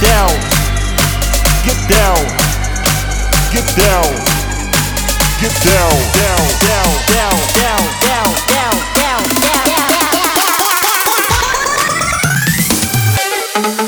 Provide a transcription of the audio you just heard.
down, get down, get down, get down, down, down, down, down, down, down, down, down, down, down.